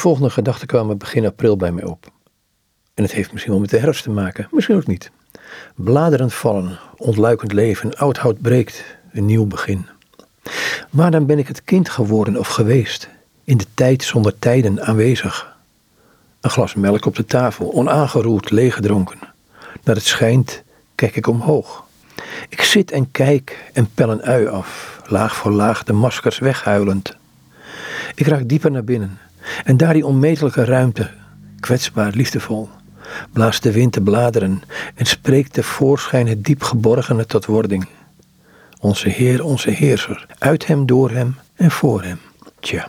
volgende gedachten kwamen begin april bij mij op. En het heeft misschien wel met de herfst te maken, misschien ook niet. Bladeren vallen, ontluikend leven, oud hout breekt, een nieuw begin. Maar dan ben ik het kind geworden of geweest, in de tijd zonder tijden aanwezig. Een glas melk op de tafel, onaangeroerd, leeggedronken. Naar het schijnt kijk ik omhoog. Ik zit en kijk en pel een ui af, laag voor laag de maskers weghuilend. Ik raak dieper naar binnen en daar die onmetelijke ruimte, kwetsbaar, liefdevol, blaast de wind de bladeren en spreekt tevoorschijn het diep geborgene tot wording. Onze Heer, onze Heerser, uit Hem, door Hem en voor Hem. Tja.